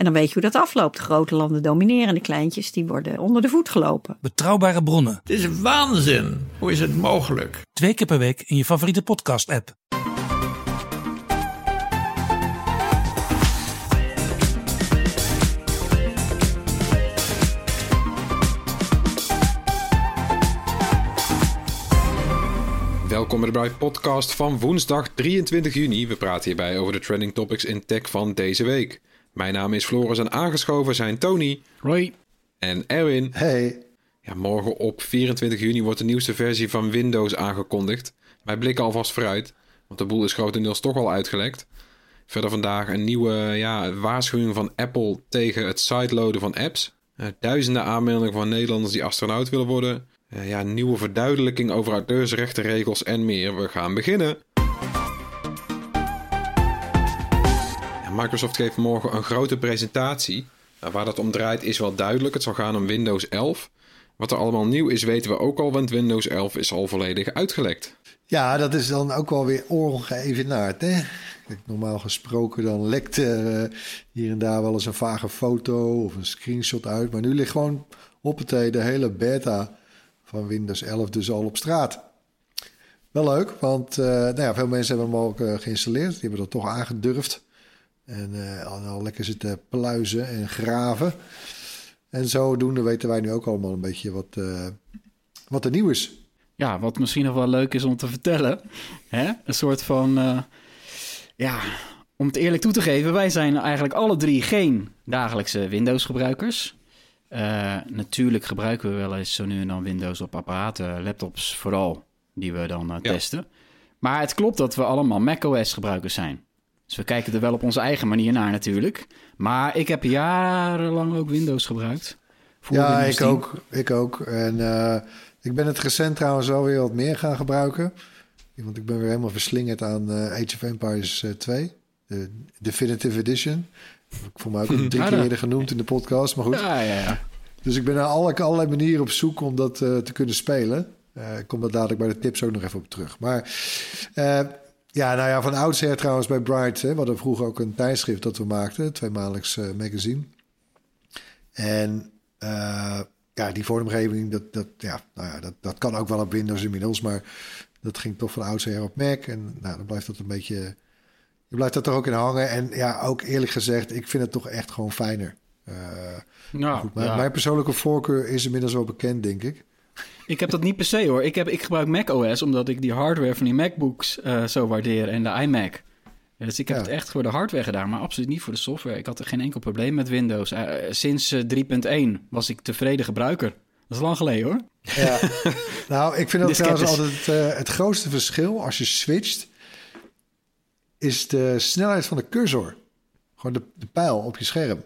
En dan weet je hoe dat afloopt. Grote landen domineren, de kleintjes die worden onder de voet gelopen. Betrouwbare bronnen. Het is waanzin. Hoe is het mogelijk? Twee keer per week in je favoriete podcast-app. Welkom bij de Bright Podcast van woensdag 23 juni. We praten hierbij over de trending topics in tech van deze week. Mijn naam is Floris en aangeschoven zijn Tony. Hoi. En Erwin. Hey. Ja, morgen op 24 juni wordt de nieuwste versie van Windows aangekondigd. Wij blikken alvast vooruit, want de boel is grotendeels toch al uitgelekt. Verder vandaag een nieuwe ja, waarschuwing van Apple tegen het sideloaden van apps. Uh, duizenden aanmeldingen van Nederlanders die astronaut willen worden. Uh, ja, nieuwe verduidelijking over auteursrechtenregels en meer. We gaan beginnen. Microsoft geeft morgen een grote presentatie. Nou, waar dat om draait is wel duidelijk. Het zal gaan om Windows 11. Wat er allemaal nieuw is, weten we ook al, want Windows 11 is al volledig uitgelekt. Ja, dat is dan ook wel weer ongeëvenaard, hè? Normaal gesproken dan lekt uh, hier en daar wel eens een vage foto of een screenshot uit. Maar nu ligt gewoon op het de hele beta van Windows 11 dus al op straat. Wel leuk, want uh, nou ja, veel mensen hebben hem ook uh, geïnstalleerd. Die hebben dat toch aangedurfd. En uh, al lekker zitten pluizen en graven. En zodoende weten wij nu ook allemaal een beetje wat, wat er nieuw is. Ja, wat misschien nog wel leuk is om te vertellen. Hè? Een soort van... ja, om het eerlijk toe te geven... wij zijn eigenlijk alle drie geen dagelijkse Windows-gebruikers... Uh, natuurlijk gebruiken we wel eens zo nu en dan Windows op apparaten, laptops vooral, die we dan uh, ja. testen. Maar het klopt dat we allemaal macOS gebruikers zijn. Dus we kijken er wel op onze eigen manier naar natuurlijk. Maar ik heb jarenlang ook Windows gebruikt. ja, Windows ik 10. ook. Ik ook. En uh, ik ben het recent trouwens wel weer wat meer gaan gebruiken. Want ik ben weer helemaal verslingerd aan Age of Empires 2. De Definitive Edition. Ik voel me ook drie keer eerder genoemd in de podcast, maar goed. Ja, ja, ja. Dus ik ben naar alle, allerlei manieren op zoek om dat uh, te kunnen spelen. Ik kom daar dadelijk bij de tips ook nog even op terug. Maar ja, nou ja, van oudsher trouwens bij Bright. Hè, we hadden vroeger ook een tijdschrift dat we maakten. Een tweemaandelijks magazine. En ja, die vormgeving, dat, dat, ja, nou ja, dat, dat kan ook wel op Windows inmiddels. Maar dat ging toch van oudsher op Mac. En nou, dan blijft dat een beetje... Je blijft er toch ook in hangen. En ja, ook eerlijk gezegd, ik vind het toch echt gewoon fijner. Uh, nou, goed, mijn, ja. mijn, persoonlijke voorkeur is inmiddels wel bekend, denk ik. Ik heb dat niet per se hoor. Ik, heb, ik gebruik Mac OS omdat ik die hardware van die MacBooks uh, zo waardeer en de iMac. Dus ik heb ja. het echt voor de hardware gedaan, maar absoluut niet voor de software. Ik had er geen enkel probleem met Windows. Uh, sinds 3.1 was ik tevreden gebruiker. Dat is lang geleden hoor. Ja. nou, ik vind dat trouwens altijd uh, het grootste verschil als je switcht is de snelheid van de cursor. Gewoon de, de pijl op je scherm.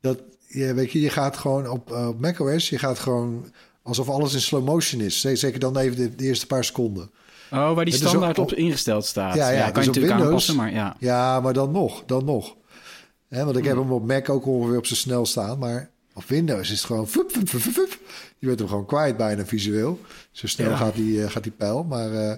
Dat, je, weet je, je gaat gewoon op, uh, op macOS, je gaat gewoon alsof alles in slow motion is. Zeker dan even de, de eerste paar seconden. Oh, waar die standaard op, op, ingesteld staat. Ja, ja, ja kan dus je natuurlijk Windows, aanpassen, maar ja. Ja, maar dan nog, dan nog. He, want ik heb hem op Mac ook ongeveer op zijn snel staan, maar op Windows is het gewoon... Fup. Je bent hem gewoon kwijt bijna visueel. Zo snel ja. gaat, die, uh, gaat die pijl, maar... Uh,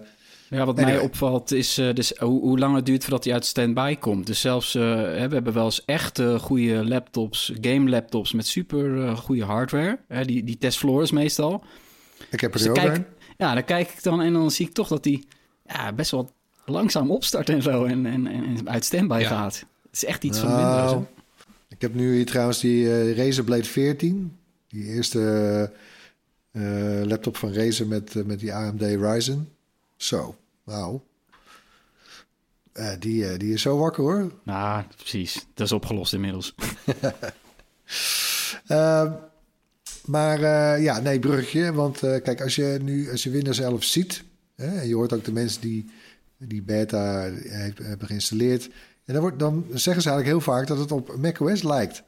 ja, wat anyway. mij opvalt is uh, dus hoe, hoe, lang het duurt voordat hij uit standby komt. Dus zelfs, uh, we hebben wel eens echt uh, goede laptops, game laptops met super goede hardware. die, die test Flores meestal. Ik heb er dus kijk, Ja, dan kijk ik dan en dan zie ik toch dat die ja, best wel langzaam opstart en zo en, en, en uit standby ja. gaat. Het is echt iets nou, van Windows. Hè? Ik heb nu hier trouwens die uh, Razer Blade 14. Die eerste uh, laptop van Razer met, uh, met die AMD Ryzen. Zo, nou. Uh, die, die is zo wakker hoor. Nou, precies. Dat is opgelost inmiddels. uh, maar uh, ja, nee, bruggetje. Want kijk, als je nu als je Windows 11 ziet... Hè, en je hoort ook de mensen die die beta hebben geïnstalleerd... en dan, wordt, dan zeggen ze eigenlijk heel vaak dat het op macOS lijkt.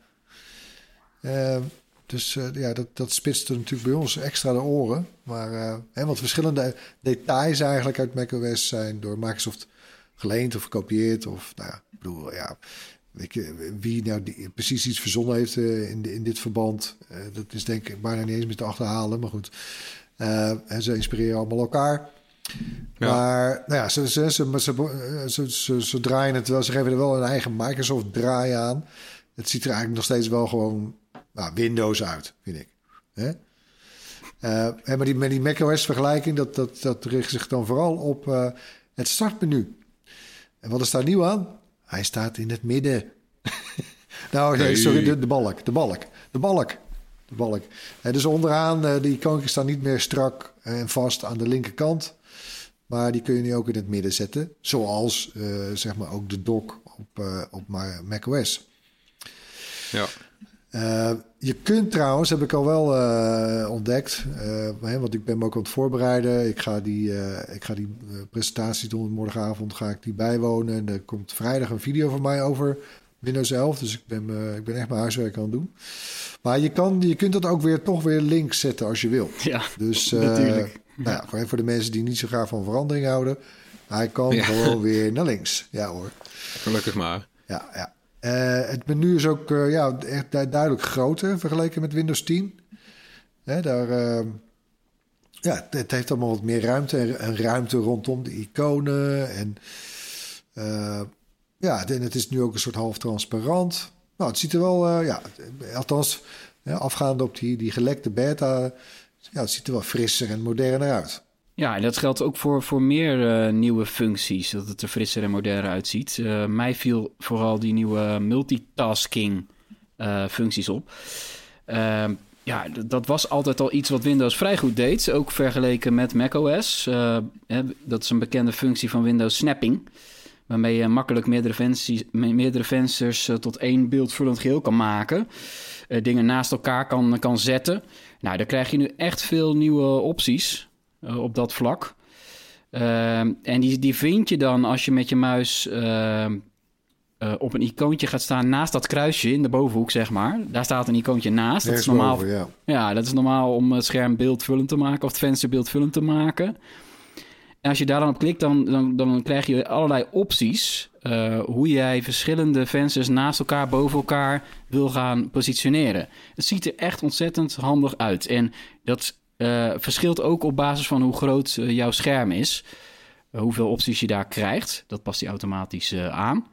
Dus uh, ja, dat, dat spitste natuurlijk bij ons extra de oren. Maar uh, hè, wat verschillende details eigenlijk uit macOS zijn door Microsoft geleend of gekopieerd. Of nou ja, ik bedoel, ja, weet je, wie nou die, precies iets verzonnen heeft uh, in, in dit verband. dat is denk ik bijna niet eens meer te achterhalen. Maar goed, en ze inspireren allemaal elkaar. Ja. Maar nou ja, ze, ze, ze, ze, ze, ze draaien het wel. Ze geven er wel een eigen Microsoft draai aan. Het ziet er eigenlijk nog steeds wel gewoon nou, Windows uit, vind ik. Hè? Uh, maar die, met die macOS vergelijking, dat, dat, dat richt zich dan vooral op uh, het startmenu. En wat is daar nieuw aan? Hij staat in het midden. nou, nee, sorry, de, de, balk, de balk, de balk, de balk. Uh, dus onderaan, uh, die icoontjes staan niet meer strak en vast aan de linkerkant. Maar die kun je nu ook in het midden zetten. Zoals, zeg maar, ook de dock op, op macOS. Ja. Uh, je kunt trouwens, heb ik al wel uh, ontdekt, uh, want ik ben me ook aan het voorbereiden. Ik ga die, ik ga die presentatie doen. Morgenavond ga ik die bijwonen. En er komt vrijdag een video van mij over Windows 11. Dus ik ben, ik ben echt mijn huiswerk aan het doen. Maar je, kan, je kunt dat ook weer toch weer links zetten als je wil. Ja, dus, natuurlijk. Nou ja, voor de mensen die niet zo graag van verandering houden. Hij kan gewoon weer naar links. Ja hoor. Gelukkig maar. Ja, ja. Uh, het menu is ook uh, ja, echt duidelijk groter vergeleken met Windows 10. Hè, daar, uh, ja, het heeft allemaal wat meer ruimte en, ruimte rondom de iconen. En ja, en het is nu ook een soort half transparant. Nou, het ziet er wel, ja, althans, afgaande op die, die gelekte beta, ja, het ziet er wel frisser en moderner uit. Ja, en dat geldt ook voor, voor meer uh, nieuwe functies, dat het er frisser en moderner uitziet. Uh, mij viel vooral die nieuwe multitasking uh, functies op. Ehm, ja, dat was altijd al iets wat Windows vrij goed deed, ook vergeleken met macOS. Hè, dat is een bekende functie van Windows Snapping, waarmee je makkelijk meerdere, venties, meerdere vensters tot één beeldvullend geheel kan maken. dingen naast elkaar kan, kan zetten. Nou, daar krijg je nu echt veel nieuwe opties. Eh, op dat vlak. Ehm, en die, die vind je dan als je met je muis eh, op een icoontje gaat staan naast dat kruisje in de bovenhoek, zeg maar. Daar staat een icoontje naast. Dat is normaal, ja. ja. dat is normaal om het scherm beeldvullend te maken of het venster beeldvullend te maken. En als je daar dan op klikt, dan, dan, dan krijg je allerlei opties uh, hoe jij verschillende vensters naast elkaar, boven elkaar wil gaan positioneren. Het ziet er echt ontzettend handig uit. En dat uh, verschilt ook op basis van hoe groot uh, jouw scherm is. Uh, hoeveel opties je daar krijgt. Dat past hij automatisch aan.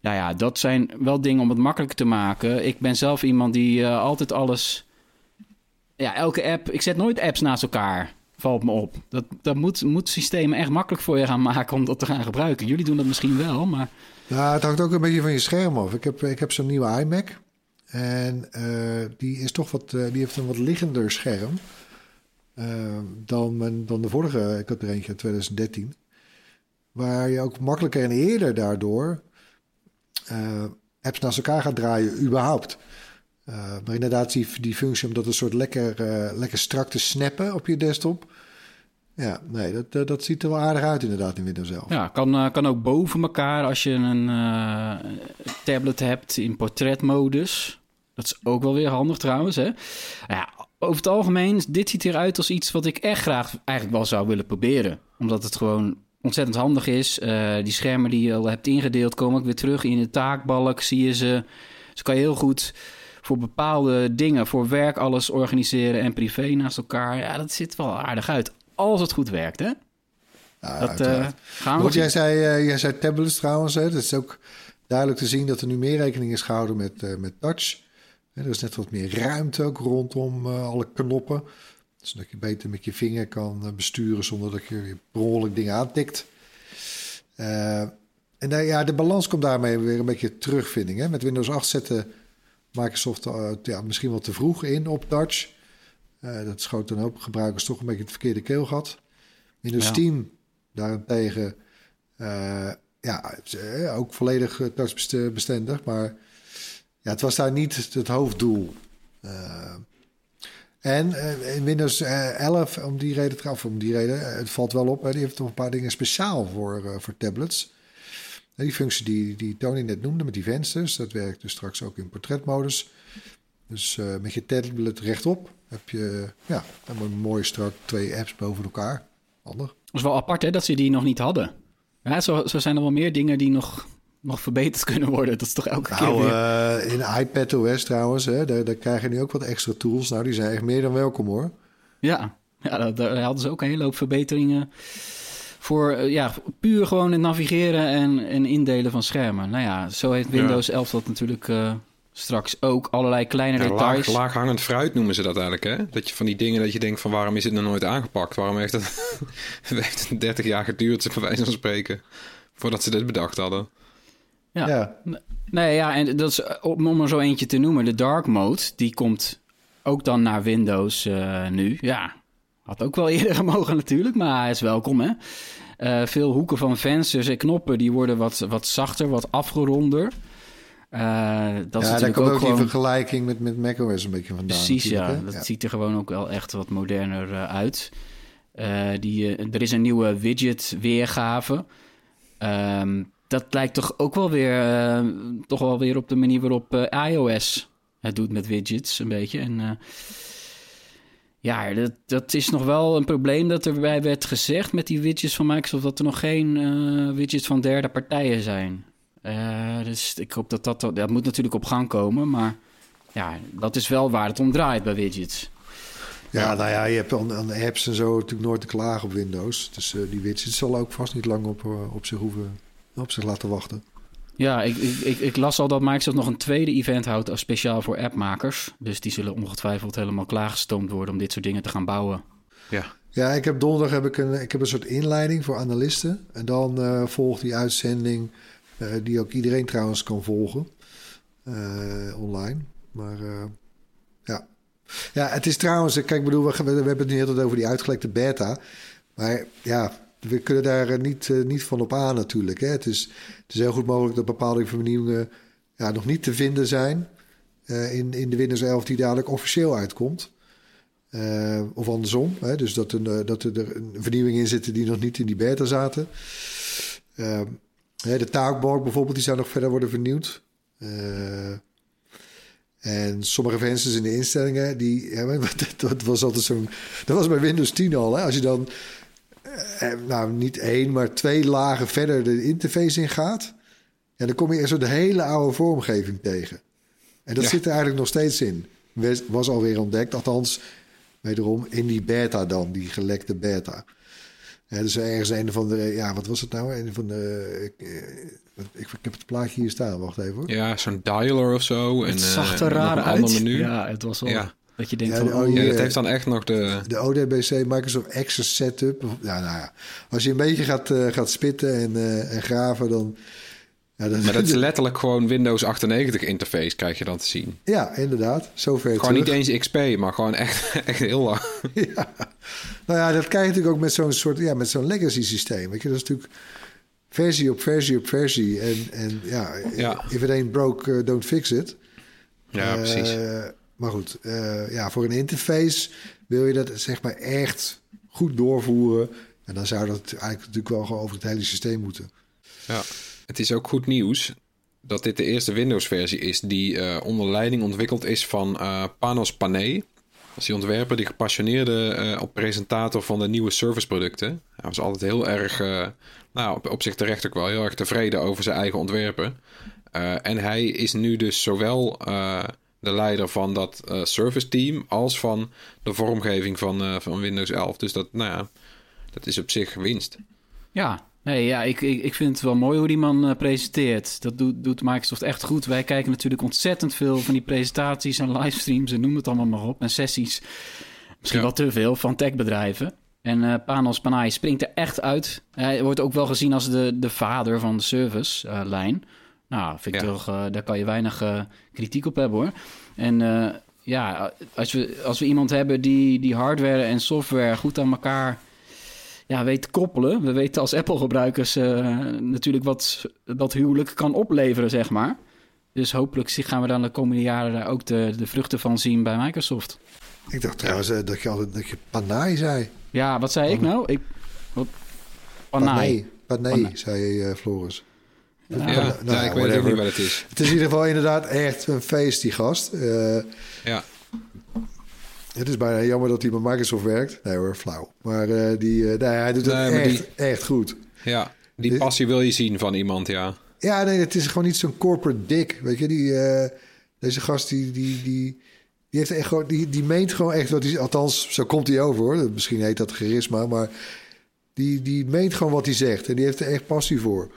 Nou ja, dat zijn wel dingen om het makkelijker te maken. Ik ben zelf iemand die altijd alles. Ja, elke app. Ik zet nooit apps naast elkaar. Valt me op. Dat, dat moet, moet systemen echt makkelijk voor je gaan maken om dat te gaan gebruiken. Jullie doen dat misschien wel, maar. Ja, het hangt ook een beetje van je scherm af. Ik heb, ik heb zo'n nieuwe iMac. En die, is toch wat, die heeft een wat liggender scherm. Uh, dan, dan de vorige, ik had er eentje in 2013. Waar je ook makkelijker en eerder daardoor uh, apps naast elkaar gaat draaien, überhaupt. Uh, maar inderdaad, die, die functie om dat een soort lekker, lekker strak te snappen op je desktop. Ja, nee, dat, dat ziet er wel aardig uit inderdaad in Windows 11. Ja, kan, kan ook boven elkaar als je een tablet hebt in portretmodus. Dat is ook wel weer handig trouwens. Hè? Ja, over het algemeen, dit ziet eruit als iets wat ik echt graag eigenlijk wel zou willen proberen. Omdat het gewoon ontzettend handig is. Uh, die schermen die je al hebt ingedeeld komen ook weer terug in de taakbalk. Zie je ze. Ze kan je heel goed voor bepaalde dingen, voor werk alles organiseren en privé naast elkaar. Ja, dat ziet wel aardig uit. Als het goed werkt, hè? Dat uh, gaan we. jij zei, uh, jij zei tablets trouwens. Hè? Het is ook duidelijk te zien dat er nu meer rekening is gehouden met, met touch. Er is net wat meer ruimte ook rondom uh, alle knoppen. Zodat je beter met je vinger kan uh, besturen zonder dat je per dingen aantikt. Uh, en ja, de balans komt daarmee weer een beetje terug, vind ik. Hè? Met Windows 8 zette Microsoft ja, misschien wel te vroeg in op touch. dat schoot dan ook gebruikers toch een beetje het verkeerde keelgat. Windows ja. 10 daarentegen, ja, ook volledig touchbestendig, maar het was daar niet het hoofddoel. Uh, en uh, in Windows 11, om die reden, of om die reden, het valt wel op, hè, die heeft toch een paar dingen speciaal voor, voor tablets. Die functie die, die Tony net noemde met die vensters, dat werkt dus straks ook in portretmodus. Dus eh, met je tablet rechtop heb je ja, een mooi strak twee apps boven elkaar. Handig. Dat is wel apart hè, dat ze die nog niet hadden. Ja, zo, zo zijn er wel meer dingen die nog, nog verbeterd kunnen worden. Dat is toch elke keer Nou, weer... eh, in iPadOS trouwens, hè, daar, daar krijg je nu ook wat extra tools. Nou, die zijn echt meer dan welkom hoor. Ja, ja daar, daar hadden ze ook een hele hoop verbeteringen voor eh, ja, puur gewoon het navigeren en, en indelen van schermen. Nou ja, zo heeft Windows 11 dat natuurlijk eh, straks ook allerlei kleine Ja, details. laag, laaghangend fruit noemen ze dat eigenlijk, hè? Dat je van die dingen dat je denkt van waarom is het nog nooit aangepakt? Waarom heeft het, heeft het 30 jaar geduurd, bij wijze van spreken, voordat ze dit bedacht hadden? Ja. Ja. Nee, ja, en dat is eh, om er zo eentje te noemen. De dark mode, die komt ook dan naar Windows eh, nu. Ja, had ook wel eerder gemogen natuurlijk, maar hij is welkom, hè. Eh, veel hoeken van vensters en knoppen, die worden wat, wat zachter, wat afgeronder. Eh, dat is daar komt ook ook die vergelijking met, met macOS een beetje vandaan. Precies, ja. hè? Dat ziet er gewoon ook wel echt wat moderner uit. Die, er is een nieuwe widget weergave. Dat lijkt toch ook wel weer, eh, toch wel weer op de manier waarop eh, iOS het doet met widgets, een beetje. En eh, ja, dat, dat is nog wel een probleem dat erbij werd gezegd met die widgets van Microsoft, dat er nog geen widgets van derde partijen zijn. Dus ik hoop dat dat, dat moet natuurlijk op gang komen, maar ja, dat is wel waar het om draait bij widgets. Ja, nou ja, je hebt aan, aan apps en zo natuurlijk nooit te klagen op Windows. Dus die widgets zal ook vast niet lang op, op zich hoeven op zich laten wachten. Ja, ik, ik, ik, ik las al dat Microsoft nog een tweede event houdt als speciaal voor appmakers. Dus die zullen ongetwijfeld helemaal klaargestoomd worden om dit soort dingen te gaan bouwen. Ja, Ja, ik heb donderdag heb ik een, ik heb een soort inleiding voor analisten. En dan eh, volgt die uitzending, eh, die ook iedereen trouwens kan volgen, eh, online. Maar eh, ja. ja, het is trouwens, kijk, ik bedoel, we, we hebben het nu heel over die uitgelekte beta. Maar ja, we kunnen daar eh, niet, eh, niet van op aan natuurlijk. Hè. Het, is, het is heel goed mogelijk dat bepaalde vernieuwingen ja, nog niet te vinden zijn eh, in, in de Windows 11 die dadelijk officieel uitkomt. Of andersom. Hè? Dus dat, een, dat er een vernieuwing in zitten die nog niet in die beta zaten. Hè, de taakbalk bijvoorbeeld, die zou nog verder worden vernieuwd. En sommige vensters in de instellingen, die, ja, dat, dat was altijd zo'n. Dat was bij Windows 10 al. Hè? Als je dan, nou niet één, maar twee lagen verder de interface in gaat. Ja, dan kom je eerst zo de hele oude vormgeving tegen. En dat Ja. zit er eigenlijk nog steeds in. Was- Was alweer ontdekt, althans, wederom in die beta dan, die gelekte beta. Ja, dus ergens een van de, ja, wat was het nou? Een van de, ik, eh, ik, ik heb het plaatje hier staan, wacht even hoor. ja zo'n dialer of zo. Het en, zag eh, er raar uit. menu. Ja. Ja, het was wel Ja. Dat je denkt Ja, van... oh, ja. dat heeft dan echt nog de... De ODBC Microsoft Access Setup. Ja, nou ja, als je een beetje gaat, eh, gaat spitten en, eh, en graven, dan... Ja, Maar dat is letterlijk gewoon Windows 98 interface krijg je dan te zien. ja, inderdaad. Zover Gewoon niet eens XP, maar gewoon echt, echt heel lang. ja. Nou ja, dat krijg je natuurlijk ook met zo'n soort, ja, met zo'n legacy systeem. Weet je, dat is natuurlijk versie op versie op versie. En, en ja, Ja. if it ain't broke, uh, don't fix it. Ja, Eh, precies. Maar goed, eh, ja, voor een interface wil je dat zeg maar echt goed doorvoeren. En dan zou dat eigenlijk natuurlijk wel gewoon over het hele systeem moeten. Ja. Het is ook goed nieuws dat dit de eerste Windows-versie is die eh, onder leiding ontwikkeld is van eh, Panos Panay. Is die ontwerper, die gepassioneerde presentator van de nieuwe serviceproducten. Hij was altijd heel erg, nou op, op zich terecht ook wel, heel erg tevreden over zijn eigen ontwerpen. En hij is nu dus zowel de leider van dat eh, service team als van de vormgeving van, eh, van Windows 11. Dus dat, nou ja, dat is op zich winst. Ja, nee, ja ik, ik, ik vind het wel mooi hoe die man eh, presenteert. Dat doet, doet Microsoft echt goed. Wij kijken natuurlijk ontzettend veel van die presentaties en livestreams en noem het allemaal maar op. En sessies, misschien Ja. wel te veel, van techbedrijven. En eh Panos Panay springt er echt uit. Hij wordt ook wel gezien als de, de vader van de servicelijn. Nou, vind ik Ja. toch, eh, daar kan je weinig eh, kritiek op hebben hoor. En eh, ja, als we, als we iemand hebben die, die hardware en software goed aan elkaar ja, weet te koppelen. We weten als Apple-gebruikers eh, natuurlijk wat dat huwelijk kan opleveren, zeg maar. Dus hopelijk gaan we dan de komende jaren daar ook de, de vruchten van zien bij Microsoft. Ik dacht trouwens dat je altijd dat je Panay zei. Ja, wat zei ik nou? Ik, wat. Panay, Panay. zei Floris. Ja, Nou, ja, nou, ik weet ook whatever. niet wat het is. Het is in ieder geval inderdaad echt een feest, die gast. Eh, Ja, het is bijna jammer dat hij bij Microsoft werkt. Nee hoor, flauw. Maar eh, die, eh, nee, hij doet het Nee, echt, die- echt goed. ja. Die passie wil je zien van iemand, ja. Ja, nee, het is gewoon niet zo'n corporate dik. Weet je, die, deze gast die, die, die, die, heeft echt gewoon, die, die meent gewoon echt wat hij... Althans, zo komt hij over hoor. Misschien heet dat charisma, maar die, die meent gewoon wat hij zegt. En die heeft er echt passie voor.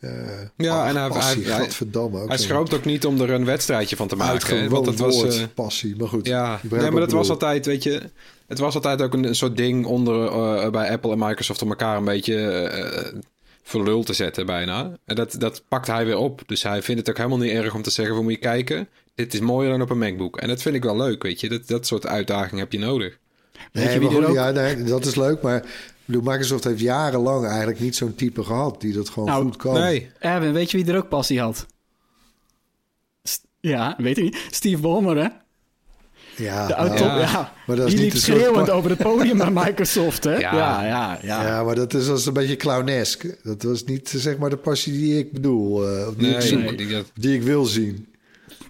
Eh, Ja, ach, en hij, passie, hij, hij, gadverdamme. ook hij niet om er een wedstrijdje van te maken. hè, het was... woord, eh, passie. Maar goed. Ja, nee, maar dat was altijd, weet je, het was altijd ook een, een soort ding onder eh, bij Apple en Microsoft om elkaar een beetje eh voor lul te zetten bijna. En dat, dat pakt hij weer op. Dus hij vindt het ook helemaal niet erg om te zeggen, van moet je kijken, dit is mooier dan op een MacBook. En dat vind ik wel leuk, weet je. Dat, dat soort uitdagingen heb je nodig. Weet Nee, je goed, ook... ja, nee, dat is leuk. Maar bedoel, Microsoft heeft jarenlang eigenlijk niet zo'n type gehad die dat gewoon Nou, goed kan. Nee, Erwin, weet je wie er ook passie had? St- ja, weet ik niet. Steve Ballmer, hè? Ja, De nou, auto, ja. ja. Maar dat is Die niet liep schreeuwend over het podium bij Microsoft, hè? Ja. Ja, ja, ja. Ja, maar dat is, is een beetje clownesk. Dat was niet zeg maar de passie die ik bedoel. eh, ik nee, zoek, nee, die- dat- die ik wil zien.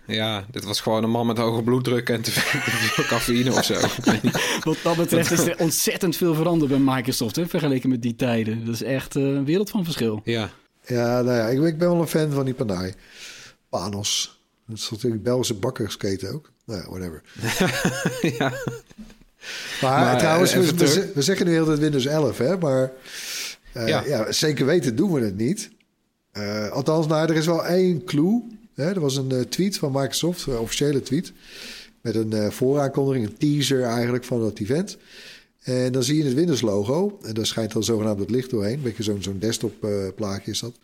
Ja, dit was gewoon een man met hoge bloeddruk en te veel, te veel cafeïne of zo. Ik weet niet. Wat dat betreft is er ontzettend veel veranderd bij Microsoft, hè? Vergeleken met die tijden. Dat is echt eh, een wereld van verschil. ja, Ja, nou ja, ik, ben- ik ben wel een fan van die panai. Panos. Dat is natuurlijk Belgische bakkersketen ook. Nou ja, whatever. ja. Maar, Maar, trouwens, eh, we, even we, zeggen nu heel tijd Windows 11, hè? Maar eh, Ja. ja. zeker weten doen we het niet. Eh, althans, nou, er is wel één clue. Hè? Er was een eh, tweet van Microsoft, een officiële tweet. Met een eh, vooraankondiging, een teaser eigenlijk van dat event. En dan zie je het Windows logo. En daar schijnt dan zogenaamd het licht doorheen. Een beetje zo'n zo'n desktop eh, plaatje is dat.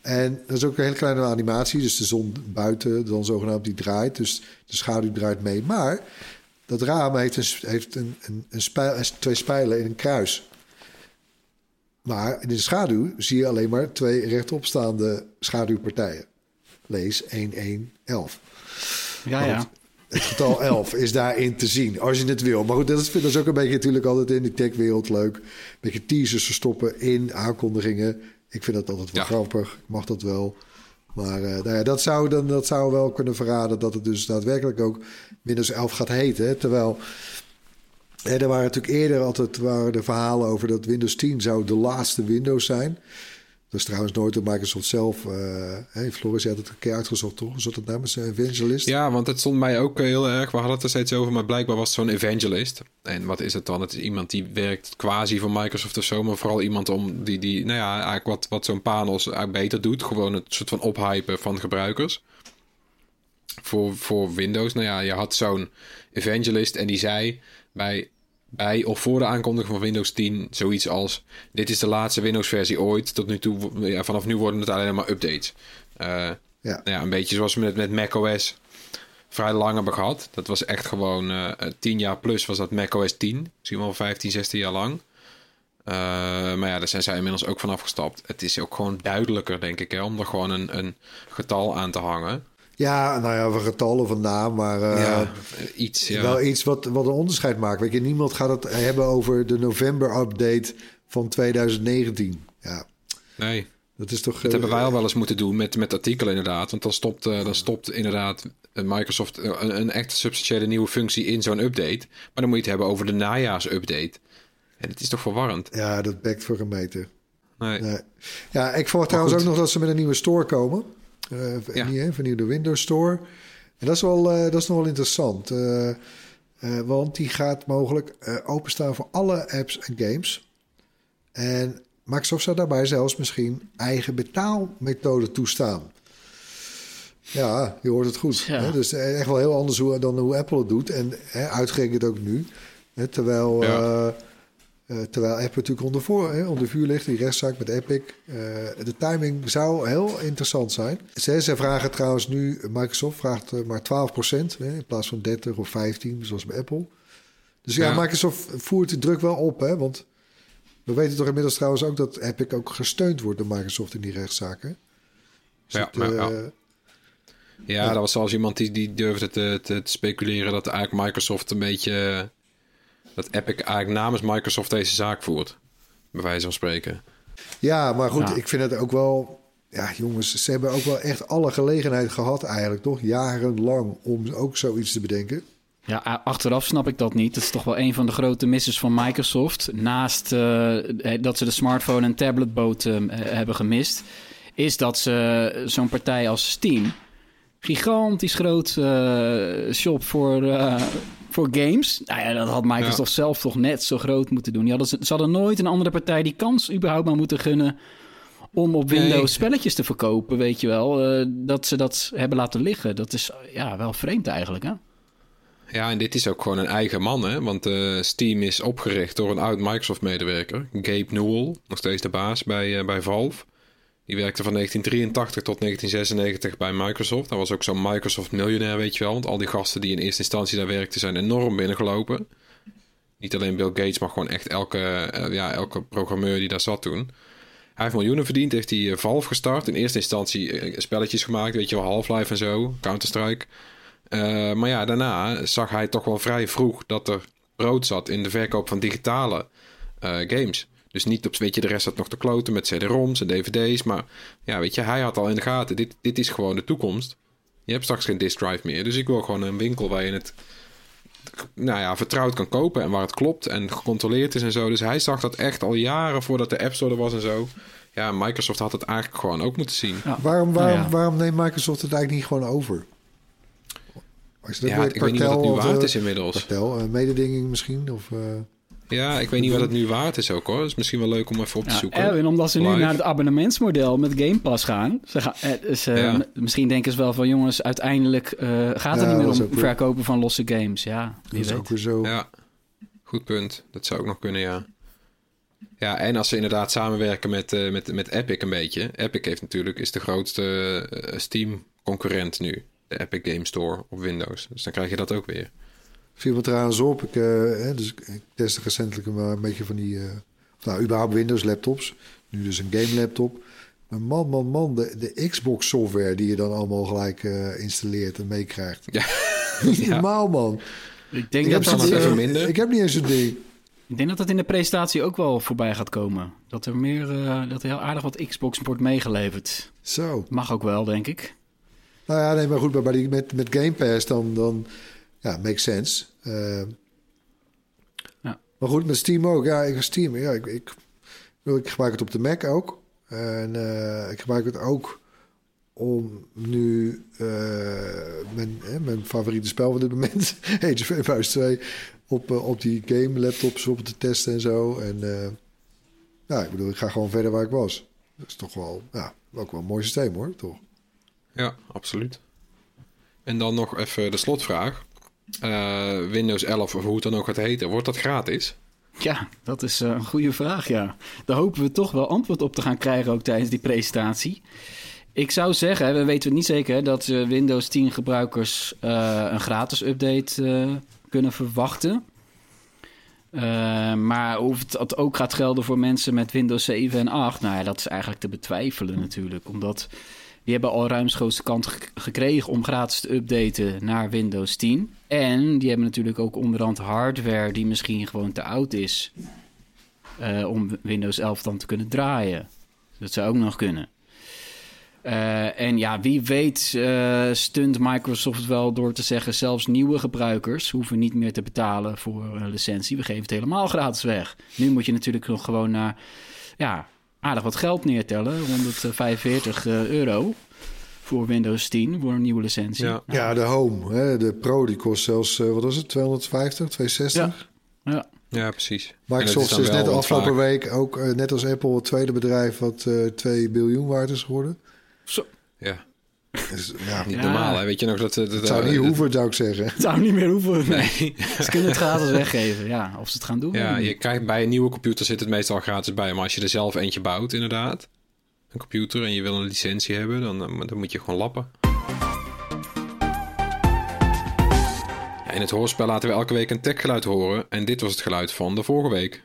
En dat is ook een hele kleine animatie. Dus de zon buiten dan zogenaamd die draait. Dus de schaduw draait mee. Maar dat raam heeft, een, heeft een, een, een spijl, twee spijlen in een kruis. Maar in de schaduw zie je alleen maar twee rechtopstaande schaduwpartijen. Lees 1111. Ja, ja. Het getal 11 is daarin te zien, als je het wil. Maar goed, dat is, dat is ook een beetje natuurlijk altijd in de techwereld leuk. Een beetje teasers verstoppen in aankondigingen. Ik vind dat altijd wel Ja. grappig. Ik mag dat wel. Maar eh, nou ja, dat, zou dan, dat zou wel kunnen verraden dat het dus daadwerkelijk ook Windows 11 gaat heten. hè. Terwijl hè, er waren natuurlijk eerder altijd waren de verhalen over dat Windows 10 zou de laatste Windows zijn. Dat is trouwens nooit door Microsoft zelf. eh hey, Floris, had het een keer uitgezocht, toch? Zat het namens een evangelist? Ja, want het stond mij ook eh, heel erg. We hadden het er steeds over, maar blijkbaar was het zo'n evangelist. En wat is het dan? Het is iemand die werkt quasi voor Microsoft of zo, maar vooral iemand om die, die nou ja, eigenlijk wat, wat zo'n eigenlijk beter doet. Gewoon het soort van ophypen van gebruikers. Voor, voor Windows. Nou ja, je had zo'n evangelist en die zei bij, bij of voor de aankondiging van Windows 10 zoiets als: Dit is de laatste Windows-versie ooit. Tot nu toe, ja, vanaf nu worden het alleen maar updates. Eh, Ja. nou ja, een beetje zoals we met, met macOS vrij lang hebben gehad. Dat was echt gewoon eh 10 jaar plus was dat macOS 10. Misschien wel 15, 16 jaar lang. Eh, maar ja, daar zijn zij inmiddels ook van afgestapt. Het is ook gewoon duidelijker, denk ik, hè, om er gewoon een, een getal aan te hangen. Ja, nou ja, of een getal of een naam, maar eh, ja, iets. Ja. wel iets wat, wat een onderscheid maakt. Weet je, niemand gaat het hebben over de november-update van 2019. Ja, Nee, dat is toch... dat hebben eh, wij al wel eens moeten doen met, met artikelen inderdaad. Want dan stopt, eh, dan stopt inderdaad Microsoft een, een echt substantiële nieuwe functie in zo'n update. Maar dan moet je het hebben over de najaarsupdate. En het is toch verwarrend? Ja, dat bekt voor een meter. Nee. Nee. Ja, ik verwacht trouwens ook nog dat ze met een nieuwe store komen. Eh Ja. Niet, hè, vernieuwde Windows Store. En dat is, wel, eh, dat is nog wel interessant. eh, want die gaat mogelijk openstaan voor alle apps en games. En Microsoft zou daarbij zelfs misschien eigen betaalmethode toestaan. Ja, je hoort het goed. Ja. Hè? Dus echt wel heel anders hoe, dan hoe Apple het doet. En hè, uitgerekend ook nu. Hè, terwijl, Ja. Eh, terwijl Apple natuurlijk onder, voor, hè, onder vuur ligt, die rechtszaak met Epic. Eh, de timing zou heel interessant zijn. Ze, ze vragen trouwens nu, Microsoft vraagt eh, maar 12% hè, in plaats van 30 of 15, zoals bij Apple. Dus ja, Ja. Microsoft voert de druk wel op, hè, want we weten toch inmiddels trouwens ook dat Epic ook gesteund wordt door Microsoft in die rechtszaken. Dus Ja, het, maar ja. Ja, dat was zelfs iemand die, die durfde te, te, te speculeren dat eigenlijk Microsoft een beetje. Dat Epic eigenlijk namens Microsoft deze zaak voert. Bij wijze van spreken. Ja, maar goed, Ja. ik vind het ook wel. ja, jongens, ze hebben ook wel echt alle gelegenheid gehad eigenlijk, toch? Jarenlang om ook zoiets te bedenken. Ja, achteraf snap ik dat niet. Dat is toch wel een van de grote misses van Microsoft. Naast eh, dat ze de smartphone en tabletboot eh, hebben gemist, is dat ze zo'n partij als Steam, gigantisch groot eh, shop voor, eh, voor games. Nou ja, dat had Microsoft zelf toch net zo groot moeten doen. Die hadden, ze, hadden nooit een andere partij die kans überhaupt maar moeten gunnen om op Windows Nee. spelletjes te verkopen, weet je wel. eh, dat ze dat hebben laten liggen. Dat is ja, wel vreemd eigenlijk, hè? Ja, en dit is ook gewoon een eigen man, hè? Want eh, Steam is opgericht door een oud Microsoft-medewerker, Gabe Newell, nog steeds de baas bij, eh, bij Valve. Die werkte van 1983 tot 1996 bij Microsoft. Hij was ook zo'n Microsoft-miljonair, weet je wel. Want al die gasten die in eerste instantie daar werkten zijn enorm binnengelopen. Niet alleen Bill Gates, maar gewoon echt elke, eh, ja, elke programmeur die daar zat toen. Hij heeft miljoenen verdiend, heeft hij eh, Valve gestart. In eerste instantie eh, spelletjes gemaakt, weet je wel, Half-Life en zo, Counter-Strike. Maar ja, daarna zag hij toch wel vrij vroeg dat er brood zat in de verkoop van digitale games. Dus niet op, weet je, de rest zat nog te kloten met CD-ROMs en DVD's. Maar ja, weet je, hij had al in de gaten, dit, dit is gewoon de toekomst. Je hebt straks geen disk drive meer. Dus ik wil gewoon een winkel waar je het nou ja, vertrouwd kan kopen en waar het klopt en gecontroleerd is en zo. Dus hij zag dat echt al jaren voordat de App Store er was en zo. Ja, Microsoft had het eigenlijk gewoon ook moeten zien. Ja. Waarom, Nou waarom, ja. waarom neemt Microsoft het eigenlijk niet gewoon over? Als je dat Ja, weet, ik weet niet wat het nu kartel of, waard eh, is inmiddels. Kartel, eh, mededinging misschien? Of, eh, Ja, ik weet niet wat het nu waard is ook hoor. Dat is misschien wel leuk om even op te Ja, zoeken. Erwin, omdat ze nu Live. naar het abonnementsmodel met Game Pass gaan. Ze gaan eh, ze, Ja. m- misschien denken ze wel van jongens, uiteindelijk eh, gaat het Ja, niet meer om weer- verkopen van losse games. Ja, dat is weet. ook weer zo. Ja, goed punt. Dat zou ook nog kunnen, ja. Ja, en als ze inderdaad samenwerken met, eh, met, met Epic een beetje. Epic heeft natuurlijk, is de grootste eh, Steam-concurrent nu. De Epic Game Store op Windows. Dus dan krijg je dat ook weer. Viel me trouwens op. Ik, eh, hè, dus ik testte recentelijk een, een beetje van die... eh, of nou, überhaupt Windows laptops. Nu dus een game laptop. Maar man, man, man, de, de Xbox software die je dan allemaal gelijk eh, installeert en meekrijgt. Ja. Ja. normaal, man. Ik denk, Ik dat heb, dat even eh, minder. ik heb niet eens een ding. ik denk dat dat in de presentatie ook wel voorbij gaat komen. Dat er meer, eh, dat er heel aardig wat Xbox wordt meegeleverd. Zo. Mag ook wel, denk ik. Nou ja, nee, maar goed, maar bij die, met, met Game Pass dan, dan ja, makes sense. Eh, Ja. Maar goed, met Steam ook. Ja, ik Steam, ja, ik, ik, ik gebruik het op de Mac ook. En eh, ik gebruik het ook om nu eh, mijn, hè, mijn favoriete spel van dit moment, Age of Empires 2, op, eh, op die game laptops op te testen en zo. En eh, ja, ik bedoel, ik ga gewoon verder waar ik was. Dat is toch wel, ja, ook wel een mooi systeem hoor, toch? Ja, absoluut. En dan nog even de slotvraag. Eh, Windows 11, of hoe het dan ook gaat heten, wordt dat gratis? Ja, dat is eh, een goede vraag, ja. Daar hopen we toch wel antwoord op te gaan krijgen ook tijdens die presentatie. Ik zou zeggen, we weten niet zeker, dat eh, Windows 10 gebruikers een gratis update kunnen verwachten. Maar of het ook gaat gelden voor mensen met Windows 7 en 8, nou ja, dat is eigenlijk te betwijfelen natuurlijk. Omdat die hebben al ruimschoots de kant gek- gekregen om gratis te updaten naar Windows 10. En die hebben natuurlijk ook onderhand hardware die misschien gewoon te oud is eh, om Windows 11 dan te kunnen draaien. Dat zou ook nog kunnen. Eh, en ja, wie weet eh, stunt Microsoft wel door te zeggen... zelfs nieuwe gebruikers hoeven niet meer te betalen voor een licentie. We geven het helemaal gratis weg. Nu moet je natuurlijk nog gewoon naar... ja, aardig wat geld neertellen. 145 eh, euro voor Windows 10 voor een nieuwe licentie. Ja. Ja, de Home, hè, de Pro, die kost zelfs, eh, wat was het, 250, 260? Ja. Ja. Ja, precies. Microsoft is, net afgelopen vaak- week ook, eh, net als Apple, het tweede bedrijf wat eh 2 biljoen waard is geworden. Ja, Dus, ja, niet Ja. normaal. Hè? Weet je nog dat... dat, het zou niet hoeven, zou ik zeggen. Het zou niet meer hoeven. Nee. Ze kunnen het gratis weggeven. Ja, of ze het gaan doen. Ja, je krijgt bij een nieuwe computer zit het meestal gratis bij. Maar als je er zelf eentje bouwt, inderdaad, een computer en je wil een licentie hebben, dan, eh, dan moet je gewoon lappen. Ja, in het hoorspel laten we elke week een techgeluid horen. En dit was het geluid van de vorige week.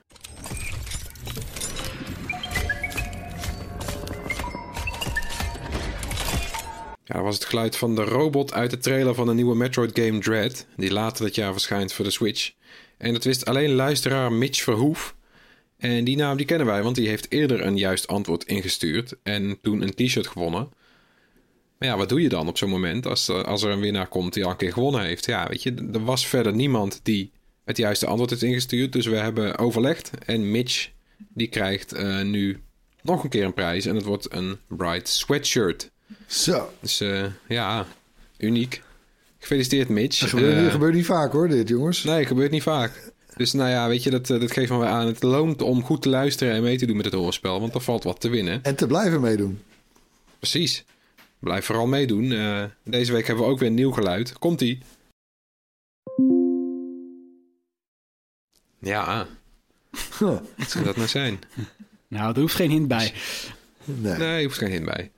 Ja, dat was het geluid van de robot uit de trailer van de nieuwe Metroid game Dread, die later dit jaar verschijnt voor de Switch. En dat wist alleen luisteraar Mitch Verhoef. En die naam die kennen wij, want die heeft eerder een juist antwoord ingestuurd en toen een t-shirt gewonnen. Maar ja, wat doe je dan op zo'n moment als, als er een winnaar komt die al een keer gewonnen heeft? Ja, weet je, er was verder niemand die het juiste antwoord heeft ingestuurd. Dus we hebben overlegd en Mitch die krijgt eh, nu nog een keer een prijs en het wordt een Bright Sweatshirt. Zo. Dus eh, ja, uniek. Gefeliciteerd Mitch. Dat gebeurt, Eh, gebeurt niet vaak hoor, dit jongens. Nee, gebeurt niet vaak. Dus nou ja, weet je, dat, eh, dat geeft me weer aan. Het loont om goed te luisteren en mee te doen met het hoorspel. Want er valt wat te winnen. En te blijven meedoen. Precies. Blijf vooral meedoen. Eh, deze week hebben we ook weer een nieuw geluid. Komt-ie. Ja, wat zou dat nou zijn? Nou, er hoeft geen hint bij. Nee. Nee, je hoeft geen hint bij.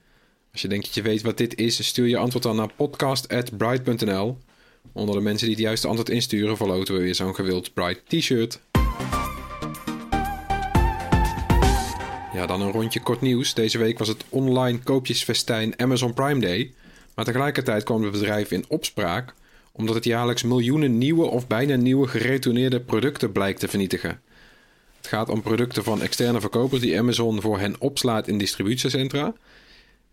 Als je denkt dat je weet wat dit is, stuur je antwoord dan naar podcast.bright.nl. Onder de mensen die het juiste antwoord insturen, verloten we weer zo'n gewild Bright t-shirt. Ja, dan een rondje kort nieuws. Deze week was het online koopjesfestijn Amazon Prime Day. Maar tegelijkertijd kwam het bedrijf in opspraak omdat het jaarlijks miljoenen nieuwe of bijna nieuwe geretourneerde producten blijkt te vernietigen. Het gaat om producten van externe verkopers die Amazon voor hen opslaat in distributiecentra.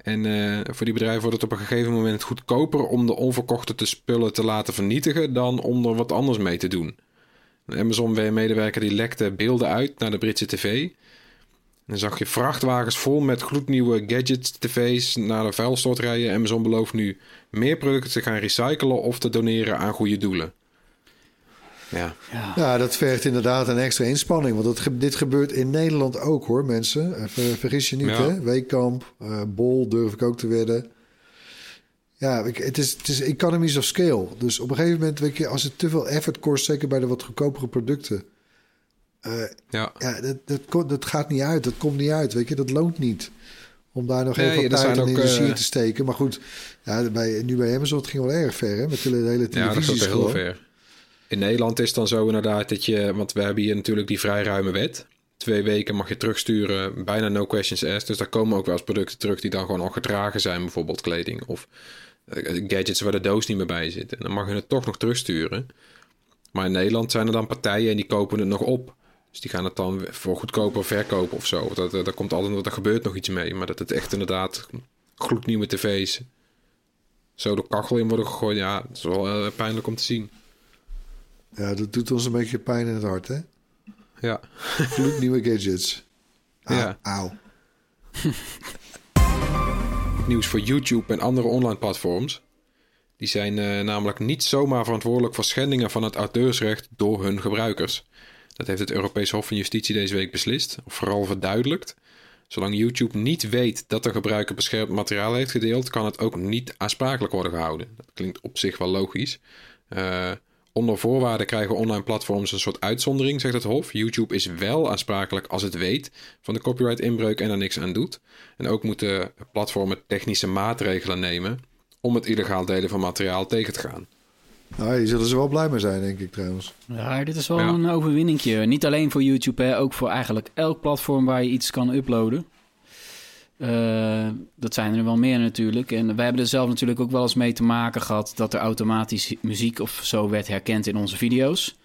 En eh, voor die bedrijven wordt het op een gegeven moment goedkoper om de onverkochte te spullen te laten vernietigen dan om er wat anders mee te doen. Amazon-medewerker die lekte beelden uit naar de Britse tv. Dan zag je vrachtwagens vol met gloednieuwe gadgets, tv's naar de vuilstort rijden. Amazon belooft nu meer producten te gaan recyclen of te doneren aan goede doelen. Ja, Ja, dat vergt inderdaad een extra inspanning. Want dat, dit gebeurt in Nederland ook hoor, mensen. Ver- vergis je niet, Ja. hè? Weekamp, eh, Bol durf ik ook te wedden. Ja, ik, het, is, het is economies of scale. Dus op een gegeven moment, weet je, als het te veel effort kost... zeker bij de wat goedkopere producten... eh, ja. ja, dat, dat, dat gaat niet uit. Dat komt niet uit, weet je. Dat loont niet. Om daar nog even er wat tijd en energie eh, in te steken. Maar goed, ja, bij, nu bij Amazon het ging wel erg ver, hè? Met de hele Ja, dat gaat heel ver. In Nederland is het dan zo inderdaad dat je... Want we hebben hier natuurlijk die vrij ruime wet. Twee weken mag je terugsturen, bijna no questions asked. Dus daar komen ook wel eens producten terug die dan gewoon al gedragen zijn. Bijvoorbeeld kleding of eh, gadgets waar de doos niet meer bij zit. En dan mag je het toch nog terugsturen. Maar in Nederland zijn er dan partijen en die kopen het nog op. Dus die gaan het dan voor goedkoper verkopen of zo. Dat, dat, komt altijd, er gebeurt nog iets mee. Maar dat het echt inderdaad gloednieuwe tv's zo de kachel in worden gegooid. Ja, dat is wel eh, pijnlijk om te zien. Ja, dat doet ons een beetje pijn in het hart, hè? Ja. Gloednieuwe gadgets. Auw, Ja. auw. Nieuws voor YouTube en andere online platforms. Die zijn eh, namelijk niet zomaar verantwoordelijk voor schendingen van het auteursrecht door hun gebruikers. Dat heeft het Europees Hof van Justitie deze week beslist, of vooral verduidelijkt. Zolang YouTube niet weet dat de gebruiker beschermd materiaal heeft gedeeld, kan het ook niet aansprakelijk worden gehouden. Dat klinkt op zich wel logisch. Eh, onder voorwaarden krijgen online platforms een soort uitzondering, zegt het Hof. YouTube is wel aansprakelijk als het weet van de copyright-inbreuk en er niks aan doet. En ook moeten platformen technische maatregelen nemen om het illegaal delen van materiaal tegen te gaan. Nou, hier zullen ze wel blij mee zijn, denk ik trouwens. Ja, dit is wel Ja. een overwinningje. Niet alleen voor YouTube, hè, ook voor eigenlijk elk platform waar je iets kan uploaden. Eh, dat zijn er wel meer natuurlijk. En wij hebben er zelf natuurlijk ook wel eens mee te maken gehad dat er automatisch muziek of zo werd herkend in onze video's.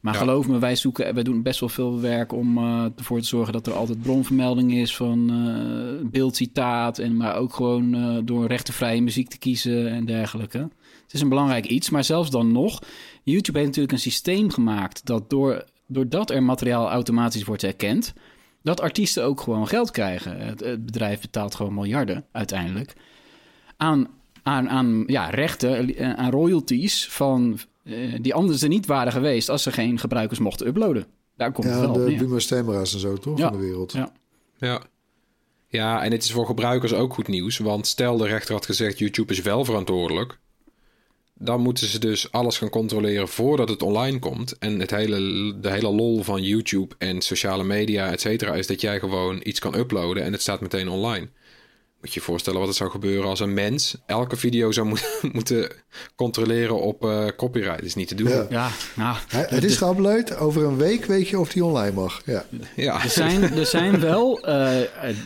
Maar Ja. geloof me, wij zoeken, wij doen best wel veel werk om eh, ervoor te zorgen dat er altijd bronvermelding is van eh beeldcitaat. En maar ook gewoon door rechtenvrije muziek te kiezen en dergelijke. Het is een belangrijk iets, maar zelfs dan nog. YouTube heeft natuurlijk een systeem gemaakt dat door, doordat er materiaal automatisch wordt herkend, dat artiesten ook gewoon geld krijgen. Het, het bedrijf betaalt gewoon miljarden uiteindelijk aan, aan, aan ja, rechten, eh, aan royalties van eh, die anders er niet waren geweest als er geen gebruikers mochten uploaden. Daar komt het Ja, wel op de. Buma Stemra's en zo, toch? Ja. Van de wereld. Ja. Ja. Ja, en het is voor gebruikers ook goed nieuws. Want stel de rechter had gezegd YouTube is wel verantwoordelijk. Dan moeten ze dus alles gaan controleren voordat het online komt. En het hele, de hele lol van YouTube en sociale media, et cetera, is dat jij gewoon iets kan uploaden en het staat meteen online. Moet je je voorstellen wat er zou gebeuren als een mens elke video zou moet- moeten controleren op eh, copyright. Dat is niet te doen. Ja. Ja, nou, Het is geüpload. Over een week weet je of die online mag. Ja. Ja. Er zijn, er zijn wel eh, eh,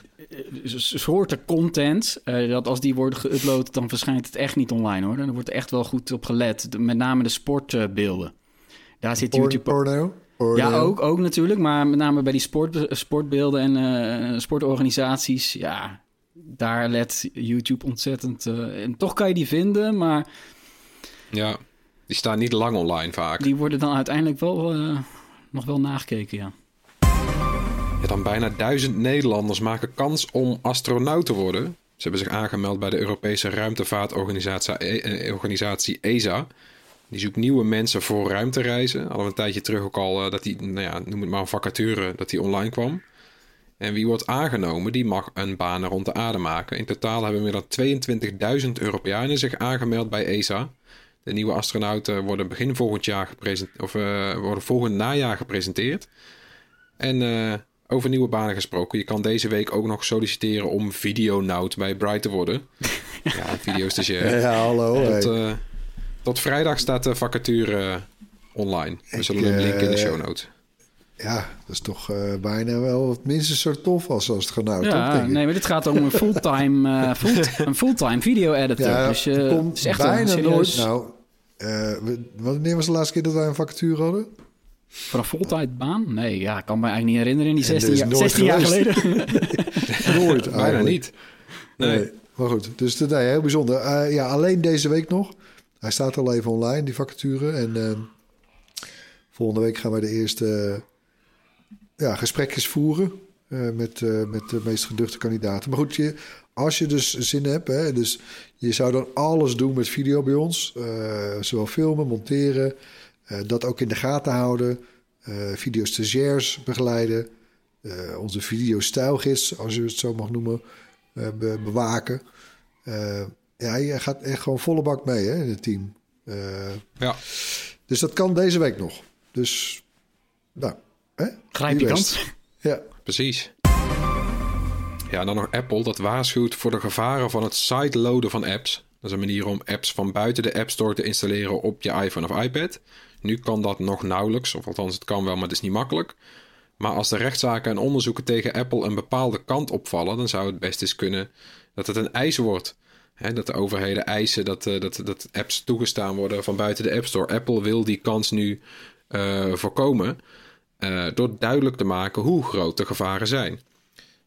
soorten content eh, dat als die worden geüpload, dan verschijnt het echt niet online hoor. Dan wordt er echt wel goed op gelet. De- met name de sportbeelden. Daar zit Porn- YouTube. porno. Ja, ook, ook natuurlijk. Maar met name bij die sport, sportbeelden en eh, sportorganisaties. Ja, daar let YouTube ontzettend. eh, en toch kan je die vinden, maar Ja, die staan niet lang online vaak. die worden dan uiteindelijk wel eh, nog wel nagekeken, ja. Dan bijna duizend Nederlanders maken kans om astronaut te worden. Ze hebben zich aangemeld bij de Europese ruimtevaartorganisatie eh, organisatie ESA. Die zoekt nieuwe mensen voor ruimtereizen. We een tijdje terug ook al eh, dat die, nou ja, noem het maar een vacature, dat die online kwam. En wie wordt aangenomen, die mag een baan rond de aarde maken. In totaal hebben meer dan 22.000 Europeanen zich aangemeld bij ESA. De nieuwe astronauten worden begin volgend jaar gepresenteerd, of eh, worden volgend najaar gepresenteerd. En eh, over nieuwe banen gesproken, je kan deze week ook nog solliciteren om videonaut bij Bright te worden. ja, videostagiair. Ja, hallo. hey. Tot, eh, tot vrijdag staat de vacature online. We Ik, zullen een link in de eh, show notes. Ja, dat is toch eh, bijna wel het minstens zo tof als astronaut, toch? ja, Denk ik. nee, maar dit gaat om een fulltime, eh, full, een fulltime video editor. Ja, dus je komt het is echt bijna serieus... nooit. Nou, eh, we- wanneer was de laatste keer dat wij een vacature hadden? Voor een fulltime baan? Nee, ja, ik kan me eigenlijk niet herinneren in die En er 16 is jaar, nooit 16 jaar geleden. Nooit Bijna eigenlijk. niet. Nee. Nee. Maar goed, dus dat- nee, heel bijzonder. Eh, ja, alleen deze week nog. Hij staat al even online, die vacature. En eh, volgende week gaan wij de eerste ja, gesprekjes voeren eh, met, eh, met de meest geduchte kandidaten. Maar goed, je, als je dus zin hebt, hè, dus je zou dan alles doen met video bij ons. eh, zowel filmen, monteren, dat ook in de gaten houden. eh video-stagiairs begeleiden. eh, onze videostijlgids, als je het zo mag noemen, eh, be- bewaken. Eh, ja, je gaat echt gewoon volle bak mee hè, in het team. Eh, Ja. dus dat kan deze week nog. Dus, nou, hè? Grijp je kans. Ja, Precies. Ja, en dan nog Apple. Dat waarschuwt voor de gevaren van het sideloaden van apps. Dat is een manier om apps van buiten de App Store te installeren op je iPhone of iPad. Nu kan dat nog nauwelijks, of althans het kan wel, maar het is niet makkelijk. Maar als de rechtszaken en onderzoeken tegen Apple een bepaalde kant opvallen, dan zou het best eens kunnen dat het een eis wordt. Dat de overheden eisen dat, eh, dat, dat apps toegestaan worden van buiten de App Store. Apple wil die kans nu eh, voorkomen eh, door duidelijk te maken hoe groot de gevaren zijn.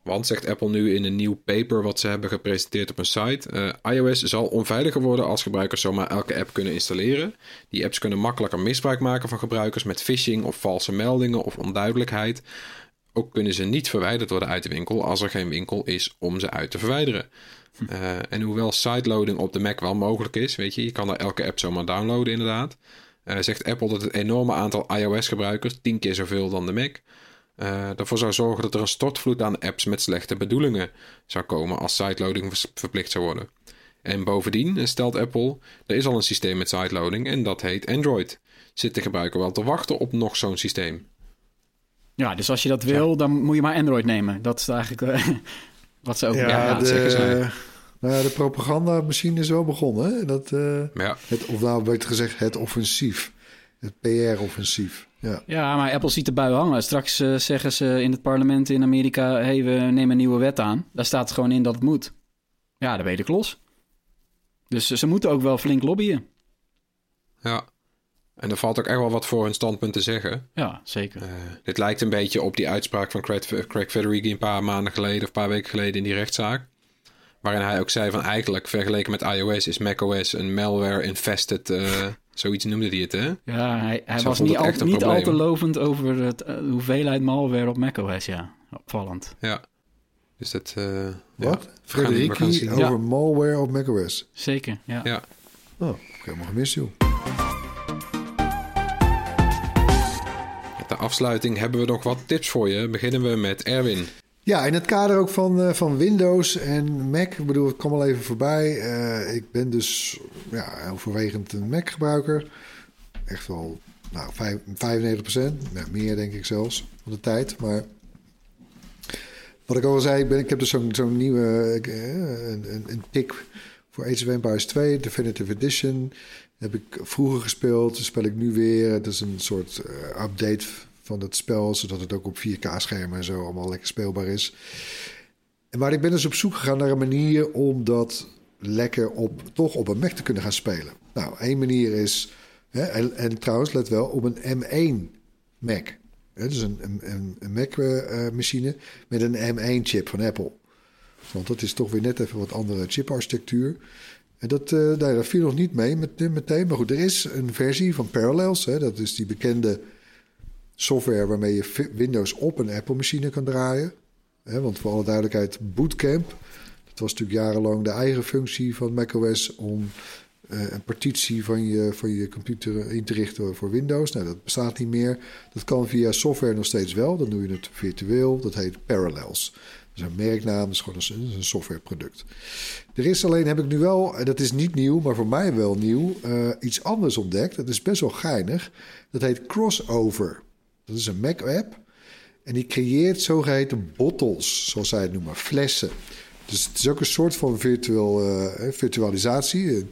Want, zegt Apple nu in een nieuw paper wat ze hebben gepresenteerd op hun site, eh, iOS zal onveiliger worden als gebruikers zomaar elke app kunnen installeren. Die apps kunnen makkelijker misbruik maken van gebruikers met phishing of valse meldingen of onduidelijkheid. Ook kunnen ze niet verwijderd worden uit de winkel als er geen winkel is om ze uit te verwijderen. Eh, en hoewel sideloading op de Mac wel mogelijk is, weet je, je kan er elke app zomaar downloaden inderdaad. eh, zegt Apple dat het enorme aantal iOS-gebruikers, tien keer zoveel dan de Mac, eh, ervoor zou zorgen dat er een stortvloed aan apps met slechte bedoelingen zou komen als sideloading verplicht zou worden. En bovendien, stelt Apple, er is al een systeem met sideloading en dat heet Android. Zit de gebruiker wel te wachten op nog zo'n systeem? Ja, dus als je dat wil, dan moet je maar Android nemen. Dat is eigenlijk eh, wat ze ook... ja, ja, dat zeggen de, zij. nou ja, de propaganda-machine is wel begonnen. Hè? Dat, eh, ja, het, of nou beter gezegd, het offensief. Het PR-offensief. Ja. Ja, maar Apple ziet de bui hangen. Straks eh, zeggen ze in het parlement in Amerika... hey, we nemen een nieuwe wet aan. Daar staat gewoon in dat het moet. Ja, dan ben je de klos. Dus ze moeten ook wel flink lobbyen. ja. En er valt ook echt wel wat voor hun standpunt te zeggen. Ja, zeker. Eh, dit lijkt een beetje op die uitspraak van Craig, Craig Federighi een paar maanden geleden of een paar weken geleden in die rechtszaak. Waarin hij ook zei van eigenlijk vergeleken met iOS is macOS een malware-infested, eh, zoiets noemde hij het hè? Ja, hij, hij was niet, al, niet al te lovend over het, eh, de hoeveelheid malware op macOS. Ja, opvallend. Ja. Dus dat... eh, Wat? ja. Over Ja. malware op macOS. Zeker, ja. Ja. Oh, ik heb helemaal gemist, joh. Ter afsluiting hebben we nog wat tips voor je. Beginnen we met Erwin. Ja, in het kader ook van, eh, van Windows en Mac. Ik bedoel, het kwam al even voorbij. Eh, ik ben dus ja, overwegend een Mac-gebruiker. Echt wel nou, vijf- 95 procent. meer denk ik zelfs van de tijd. Maar wat ik al zei, ik, heb dus zo'n zo'n nieuwe eh, een, een, een tik voor Age of Empires 2, Definitive Edition. Heb ik vroeger gespeeld, dat speel ik nu weer. Het is een soort update van het spel, zodat het ook op 4K-schermen en zo allemaal lekker speelbaar is. En maar ik ben dus op zoek gegaan naar een manier om dat lekker op, toch op een Mac te kunnen gaan spelen. Nou, één manier is, hè, en, en trouwens, let wel, op een M1 Mac. Het is een, een, een Mac-machine met een M1-chip van Apple. Want dat is toch weer net even wat andere chiparchitectuur. En dat, uh, viel nog niet mee met, meteen. Maar goed, er is een versie van Parallels. Hè, dat is die bekende software waarmee je Windows op een Apple-machine kan draaien. Want voor alle duidelijkheid, Bootcamp... dat was natuurlijk jarenlang de eigen functie van macOS... om uh, een partitie van je, van je computer in te richten voor Windows. Nou, dat bestaat niet meer. Dat kan via software nog steeds wel. Dan doe je het virtueel. Dat heet Parallels. Dat is een merknaam, dat is gewoon een, softwareproduct. Er is alleen, heb ik nu wel, dat is niet nieuw, maar voor mij wel nieuw, uh, iets anders ontdekt. Dat is best wel geinig. Dat heet Crossover. Dat is een Mac-app. En die creëert zogeheten bottles, zoals zij het noemen, flessen. Dus het is ook een soort van virtueel, uh, virtualisatie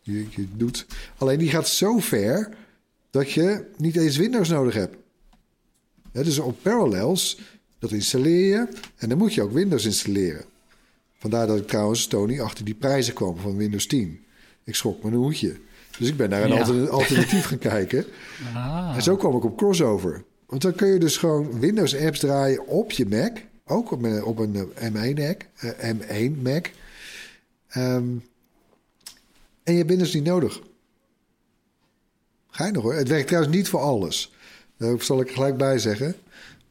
je, je doet. Alleen die gaat zo ver dat je niet eens Windows nodig hebt. dus op Parallels, dat installeer je en dan moet je ook Windows installeren. Vandaar dat ik trouwens, Tony, achter die prijzen kwam van Windows 10. Ik schrok me een hoedje. Dus ik ben naar een alternatief gaan kijken. Ah. En zo kwam ik op crossover. Want dan kun je dus gewoon Windows apps draaien op je Mac. Ook op een, op een M1 Mac. Uh, M1 Mac. Um, en je hebt Windows niet nodig. Geinig hoor. Het werkt trouwens niet voor alles. Daar zal ik gelijk bij zeggen.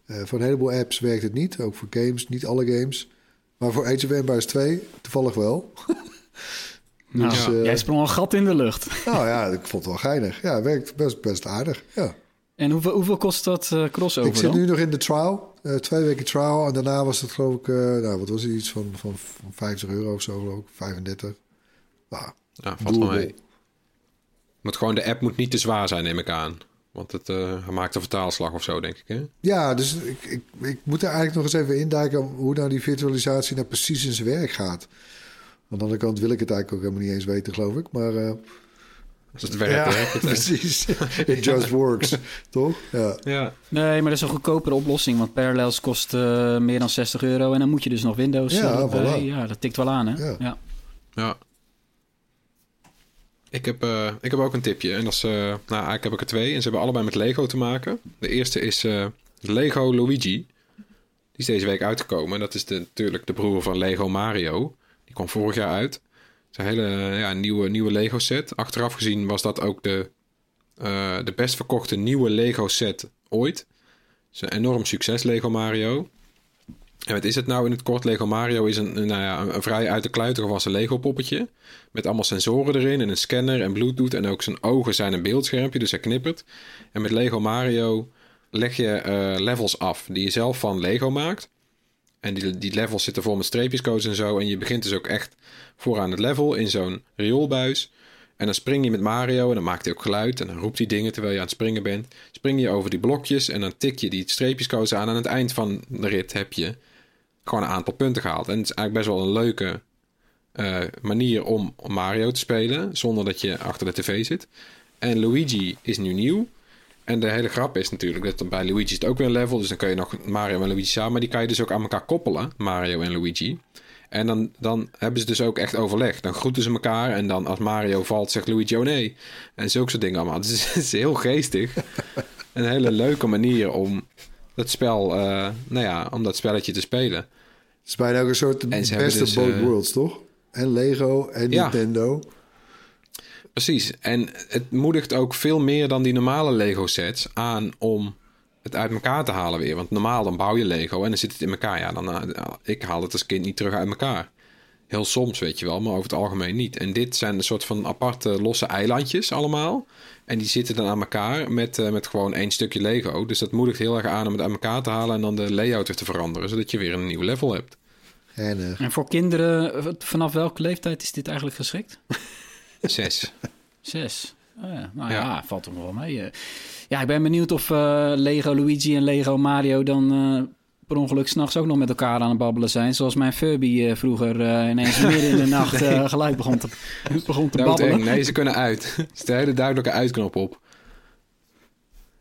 Uh, voor een heleboel apps werkt het niet. Ook voor games, niet alle games. Maar voor Age of Empires 2 toevallig wel. nou, dus, uh, jij sprong een gat in de lucht. nou ja, ik vond het wel geinig. Ja, het werkt best, best aardig. Ja. En hoeveel, hoeveel kost dat uh, crossover Ik zit nu nog in de trial. twee weken trial. En daarna was het geloof ik... nou, wat was het? Iets van, van, van 50 euro of zo geloof ik. 35. Nou, ja, valt wel mee. Moet gewoon, de app moet niet te zwaar zijn, neem ik aan. Want het uh, maakt een vertaalslag of zo, denk ik. Hè? Ja, dus ik, ik, ik moet er eigenlijk nog eens even induiken hoe nou die virtualisatie nou precies in zijn werk gaat. Aan de andere kant wil ik het eigenlijk ook helemaal niet eens weten, geloof ik. Maar. Als het werkt, ja, het, precies. It just works, toch? Ja. ja. Nee, maar dat is een goedkopere oplossing. Want Parallels kost uh, meer dan 60 euro. En dan moet je dus nog Windows. Ja, voilà. ja dat tikt wel aan, hè? Ja. ja. ja. Ik heb, uh, ik heb ook een tipje. En dat is, uh, nou, eigenlijk heb ik er twee. En ze hebben allebei met Lego te maken. De eerste is uh, Lego Luigi. Die is deze week uitgekomen. En dat is de, natuurlijk de broer van Lego Mario. Die kwam vorig jaar uit. Een hele ja, nieuwe, nieuwe Lego set. Achteraf gezien was dat ook de, de best verkochte nieuwe Lego set ooit. Het is een enorm succes, Lego Mario. En wat is het nou in het kort? Lego Mario is een, nou ja, een vrij uit de kluiten gewassen Lego poppetje. Met allemaal sensoren erin en een scanner en bluetooth. En ook zijn ogen zijn een beeldschermpje, dus hij knippert. En met Lego Mario leg je uh, levels af die je zelf van Lego maakt. En die, die levels zitten vol met streepjescodes en zo. En je begint dus ook echt vooraan het level in zo'n rioolbuis. En dan spring je met Mario en dan maakt hij ook geluid. En dan roept hij dingen terwijl je aan het springen bent. Spring je over die blokjes en dan tik je die streepjescodes aan. En aan het eind van de rit heb je gewoon een aantal punten gehaald. En het is eigenlijk best wel een leuke uh, manier om Mario te spelen. Zonder dat je achter de tv zit. En Luigi is nu nieuw. En de hele grap is natuurlijk dat bij Luigi is het ook weer een level. Dus dan kun je nog Mario en Luigi samen. Maar die kan je dus ook aan elkaar koppelen. Mario en Luigi. En dan, dan hebben ze dus ook echt overleg. Dan groeten ze elkaar. En dan als Mario valt, zegt Luigi oh nee. En zulke soort dingen allemaal. Dus het is heel geestig. een hele leuke manier om dat spel, uh, nou ja, om dat spelletje te spelen. Het is bijna ook een soort best of dus, both uh, worlds, toch? En Lego en ja. Nintendo. Precies. En het moedigt ook veel meer dan die normale Lego sets aan om het uit elkaar te halen weer. Want normaal dan bouw je Lego en dan zit het in elkaar. Ja, dan, uh, ik haal het als kind niet terug uit elkaar. Heel soms, weet je wel, maar over het algemeen niet. En dit zijn een soort van aparte losse eilandjes allemaal. En die zitten dan aan elkaar met, uh, met gewoon één stukje Lego. Dus dat moedigt heel erg aan om het uit elkaar te halen en dan de layout weer te veranderen, zodat je weer een nieuw level hebt. En, uh... en voor kinderen, vanaf welke leeftijd is dit eigenlijk geschikt? Zes. Zes. Oh ja. Nou ja. ja, valt er nog wel mee. Eh. Ja, ik ben benieuwd of uh, Lego Luigi en Lego Mario dan per ongeluk s'nachts ook nog met elkaar aan het babbelen zijn. Zoals mijn Furby uh, vroeger ineens midden in de nacht gelijk begon te, begon te babbelen. Nee, ze kunnen uit. Er zit een hele duidelijke uitknop op.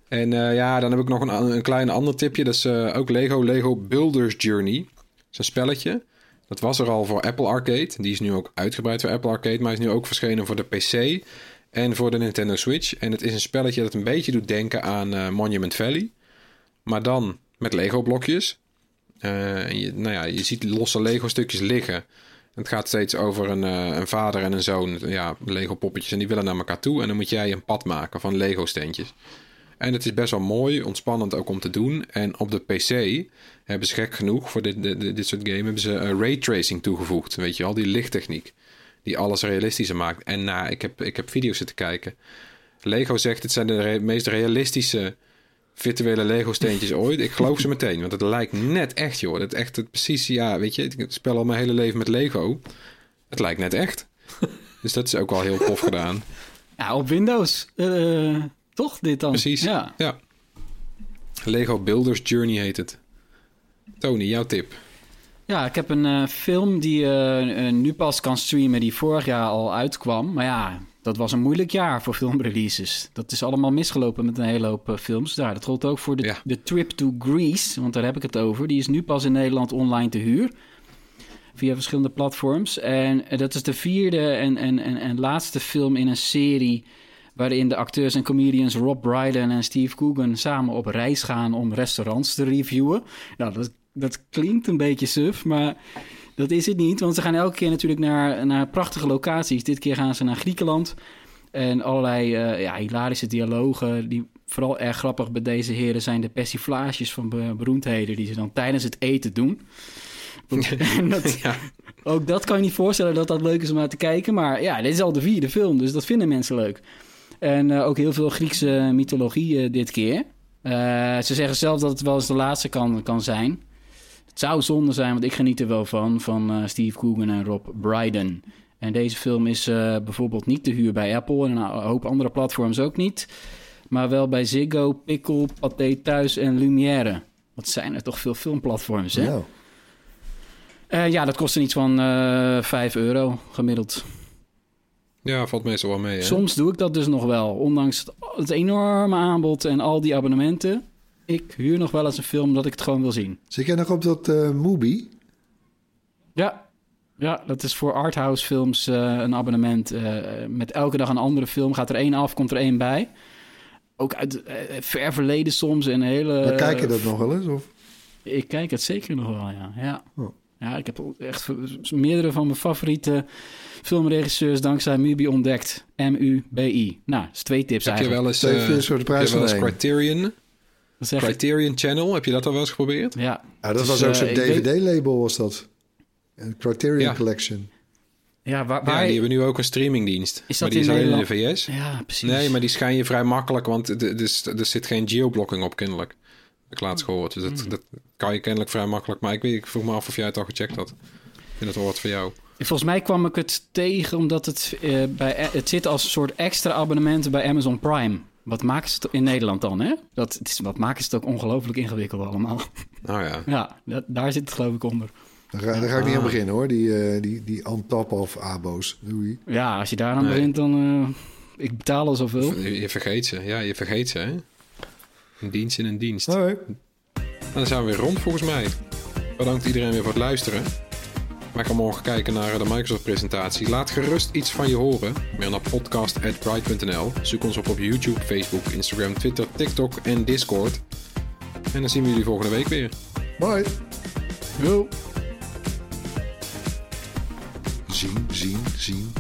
En ja, dan heb ik nog een, een klein ander tipje. Dat is ook Lego, Lego Builders Journey. Dat is een spelletje. Dat was er al voor Apple Arcade. Die is nu ook uitgebreid voor Apple Arcade, maar is nu ook verschenen voor de PC. En voor de Nintendo Switch. En het is een spelletje dat een beetje doet denken aan eh, Monument Valley. Maar dan met Lego blokjes. Eh, en je, nou ja, je ziet losse Lego stukjes liggen. Het gaat steeds over een, eh, een vader en een zoon. Ja, Lego poppetjes. En die willen naar elkaar toe. En dan moet jij een pad maken van Lego steentjes. En het is best wel mooi, ontspannend ook om te doen. En op de PC hebben ze gek genoeg voor dit, dit, dit soort game hebben ze uh, raytracing toegevoegd. Weet je al, die lichttechniek. Die alles realistischer maakt. En nou, ik, heb, ik heb video's zitten kijken. Lego zegt het zijn de re- meest realistische virtuele Lego steentjes ooit. Ik geloof ze meteen, want het lijkt net echt, joh. Het echt het precies, ja, weet je, ik speel al mijn hele leven met Lego. Het lijkt net echt. dus dat is ook wel heel tof gedaan. Ja, op Windows. eh, toch, dit dan? Precies. Ja. ja. Lego Builders Journey heet het. Tony, jouw tip. Ja, ik heb een eh, film die eh, nu pas kan streamen, die vorig jaar al uitkwam. Maar ja, dat was een moeilijk jaar voor filmreleases. Dat is allemaal misgelopen met een hele hoop films. Daar, dat geldt ook voor de, Ja. de Trip to Greece, want daar heb ik het over. Die is nu pas in Nederland online te huur. Via verschillende platforms. En dat is de vierde en, en, en, en laatste film in een serie... waarin de acteurs en comedians Rob Brydon en Steve Coogan... samen op reis gaan om restaurants te reviewen. Nou, dat, dat klinkt een beetje suf, maar dat is het niet. Want ze gaan elke keer natuurlijk naar, naar prachtige locaties. Dit keer gaan ze naar Griekenland. En allerlei eh, ja, hilarische dialogen. Die vooral erg grappig bij deze heren zijn de persiflages van be- beroemdheden. die ze dan tijdens het eten doen. En dat, Ja. ook dat kan je niet voorstellen dat dat leuk is om naar te kijken. Maar ja, dit is al de vierde film, dus dat vinden mensen leuk. En eh, ook heel veel Griekse mythologie eh, dit keer. Eh, ze zeggen zelf dat het wel eens de laatste kan, kan zijn. Het zou zonde zijn, want ik geniet er wel van. Van Steve Coogan en Rob Brydon. En deze film is bijvoorbeeld niet te huur bij Apple. En een hoop andere platforms ook niet. Maar wel bij Ziggo, Pickle, Pathé Thuis en Lumière. Wat zijn er toch veel filmplatforms, hè? Ja, dat kostte iets van eh 5 euro gemiddeld. Ja, valt meestal wel mee. Hè? Soms doe ik dat dus nog wel. Ondanks het, het enorme aanbod en al die abonnementen. Ik huur nog wel eens een film omdat ik het gewoon wil zien. zit jij nog op dat eh Mubi? Ja, ja dat is voor arthouse films eh, een abonnement. eh, met elke dag een andere film. Gaat er één af, komt er één bij. Ook uit ver verleden soms. En hele, Maar kijk je dat nog wel eens? Of? Ik kijk het zeker nog wel, ja. Ja, Oh. ja ik heb echt meerdere van mijn favoriete filmregisseurs dankzij Mubi ontdekt. M-U-B-I. Nou, dat is twee tips Heb je eigenlijk. wel eens, eh, de heb je wel eens. Criterion, Dat Channel, heb je dat al wel eens geprobeerd? Ja, Ja, dat Het was ook eh, zo'n weet- DVD-label was dat. Een Criterion Ja. Collection. Ja, waar, Ja, die hebben nu ook een streamingdienst. Is maar dat die in is alleen in de? VS. Ja, precies. Nee, maar die schijn je vrij makkelijk, want er, er, zit geen geoblocking op kennelijk. Heb ik laatst gehoord. Dus dat, Hmm. dat kan je kennelijk vrij makkelijk. Maar ik, weet, ik vroeg me af of jij het al gecheckt had. In het woord voor jou. Volgens mij kwam ik het tegen omdat het, eh, bij, het zit als een soort extra abonnement bij Amazon Prime. Wat maken ze het in Nederland dan, hè? Dat, het is, wat maken ze het ook ongelooflijk ingewikkeld allemaal. Nou ja. Ja, dat, daar zit het geloof ik onder. Daar ga, daar ga ik niet aan beginnen hoor, die, eh, die, die on top of abo's. Doei. Ja, als je daar aan Nee. begint, dan... eh, ik betaal al zoveel. Je, vergeet ze. Ja, je vergeet ze, hè? Een dienst in een dienst. Nou, dan zijn we weer rond volgens mij. Bedankt iedereen weer voor het luisteren. Wij gaan morgen kijken naar de Microsoft-presentatie. Laat gerust iets van je horen. Mail naar podcast.bright.nl. Zoek ons op op YouTube, Facebook, Instagram, Twitter, TikTok en Discord. En dan zien we jullie volgende week weer. Bye. Yo. Zien, zien, zien.